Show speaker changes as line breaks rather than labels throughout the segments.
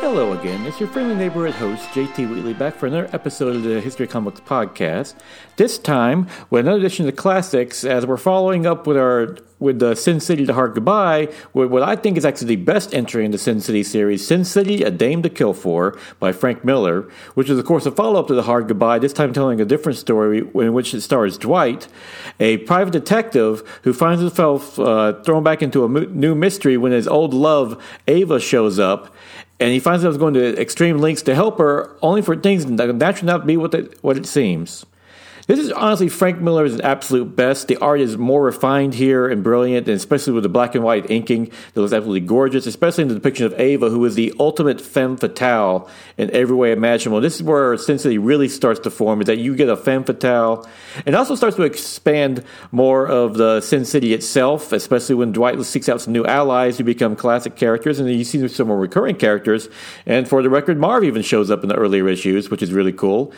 Hello again, it's your friendly neighborhood host, JT Wheatley, back for another episode of the History Comics Podcast. This time, with another edition of the classics, as we're following up with our with the Sin City to Hard Goodbye, with what I think is actually the best entry in the Sin City series, Sin City, A Dame to Kill For, by Frank Miller, which is, of course, a follow up to The Hard Goodbye, this time telling a different story in which it stars Dwight, a private detective who finds himself uh, thrown back into a new mystery when his old love, Ava, shows up and he finds himself going to extreme lengths to help her, only for things that naturally not be what what it seems. This is honestly Frank Miller's absolute best. The art is more refined here and brilliant, and especially with the black and white inking that looks absolutely gorgeous, especially in the depiction of Ava, who is the ultimate femme fatale in every way imaginable. This is where Sin City really starts to form, is that you get a femme fatale, and also starts to expand more of the Sin City itself, especially when Dwight seeks out some new allies who become classic characters, and then you see some more recurring characters. And for the record, Marv even shows up in the earlier issues, which is really cool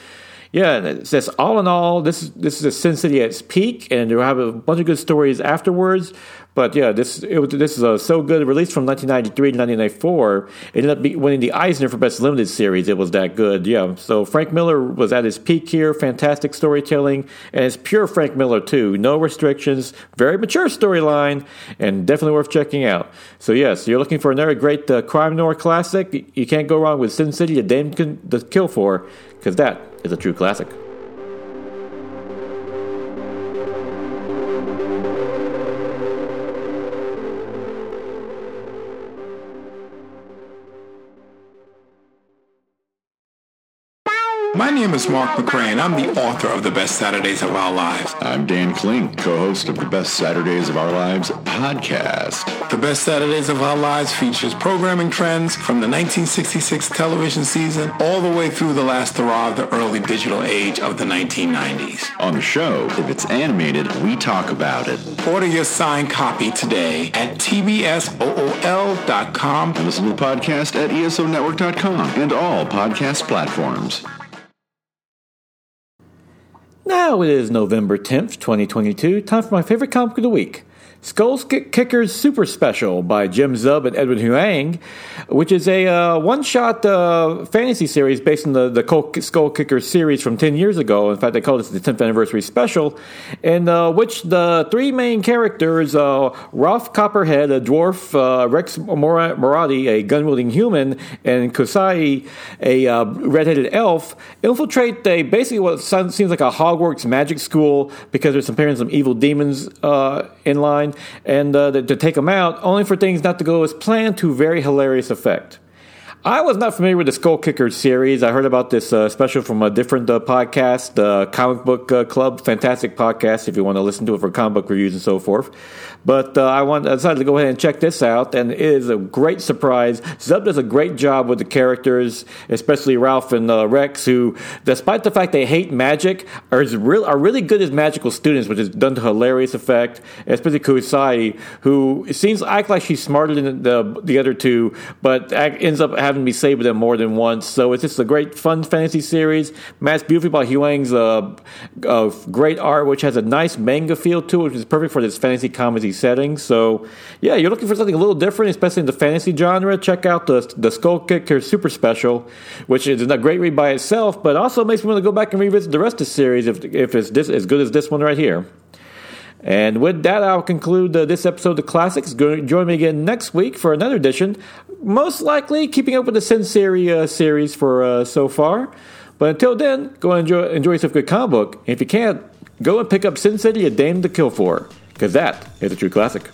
yeah, and it says all in all, this is this is a Sin City at its peak, and you'll have a bunch of good stories afterwards. But yeah, this it was, this is a so good release from 1993 to 1994. It ended up winning the Eisner for Best Limited Series. It was that good. Yeah, so Frank Miller was at his peak here. Fantastic storytelling, and it's pure Frank Miller too. No restrictions. Very mature storyline, and definitely worth checking out. So yes, you're looking for another great uh, crime noir classic. You can't go wrong with Sin City, a Dame to Kill For, because that is a true classic.
My name is Mark McCray, and I'm the author of The Best Saturdays of Our Lives.
I'm Dan Klink, co-host of the Best Saturdays of Our Lives podcast.
The Best Saturdays of Our Lives features programming trends from the 1966 television season all the way through the last hurrah of the early digital age of the 1990s.
On the show, if it's animated, we talk about it.
Order your signed copy today at tbsool.com.
And listen to the podcast at esonetwork.com and all podcast platforms.
Now it is November 10th, 2022. Time for my favorite comic of the week. Skull Kickers Super Special by Jim Zub and Edwin Huang, which is a uh, one shot uh, fantasy series based on the, the Skull Kickers series from 10 years ago. In fact, they called it the 10th anniversary special, in uh, which the three main characters uh, Ralph Copperhead, a dwarf, uh, Rex Moratti, a gun wielding human, and Kusai, a uh, red headed elf, infiltrate a, basically what seems like a Hogwarts magic school because there's apparently some evil demons in line and uh, to take them out, only for things not to go as planned to very hilarious effect. I was not familiar with the Skull Kickers series. I heard about this uh, special from a different uh, podcast, the uh, Comic Book uh, Club. Fantastic podcast if you want to listen to it for comic book reviews and so forth. But uh, I, want, I decided to go ahead and check this out, and it is a great surprise. Zub does a great job with the characters, especially Ralph and uh, Rex, who, despite the fact they hate magic, are, real, are really good as magical students, which is done to hilarious effect. Especially Kusai, who seems act like she's smarter than the, the other two, but ends up having to be saved them more than once. So it's just a great, fun fantasy series. Matched beautifully by Huang's uh, uh, great art, which has a nice manga feel to it, which is perfect for this fantasy comedy setting. So, yeah, you're looking for something a little different, especially in the fantasy genre. Check out the the Skull Kicker Super Special, which is a great read by itself, but also makes me want to go back and revisit the rest of the series if if it's this as good as this one right here. And with that, I'll conclude uh, this episode of Classics. Go, join me again next week for another edition. Most likely, keeping up with the Sin uh, series for uh, so far. But until then, go enjoy enjoy yourself a good comic book. And if you can't, go and pick up Sin City: A Dame to Kill For because that is a true classic.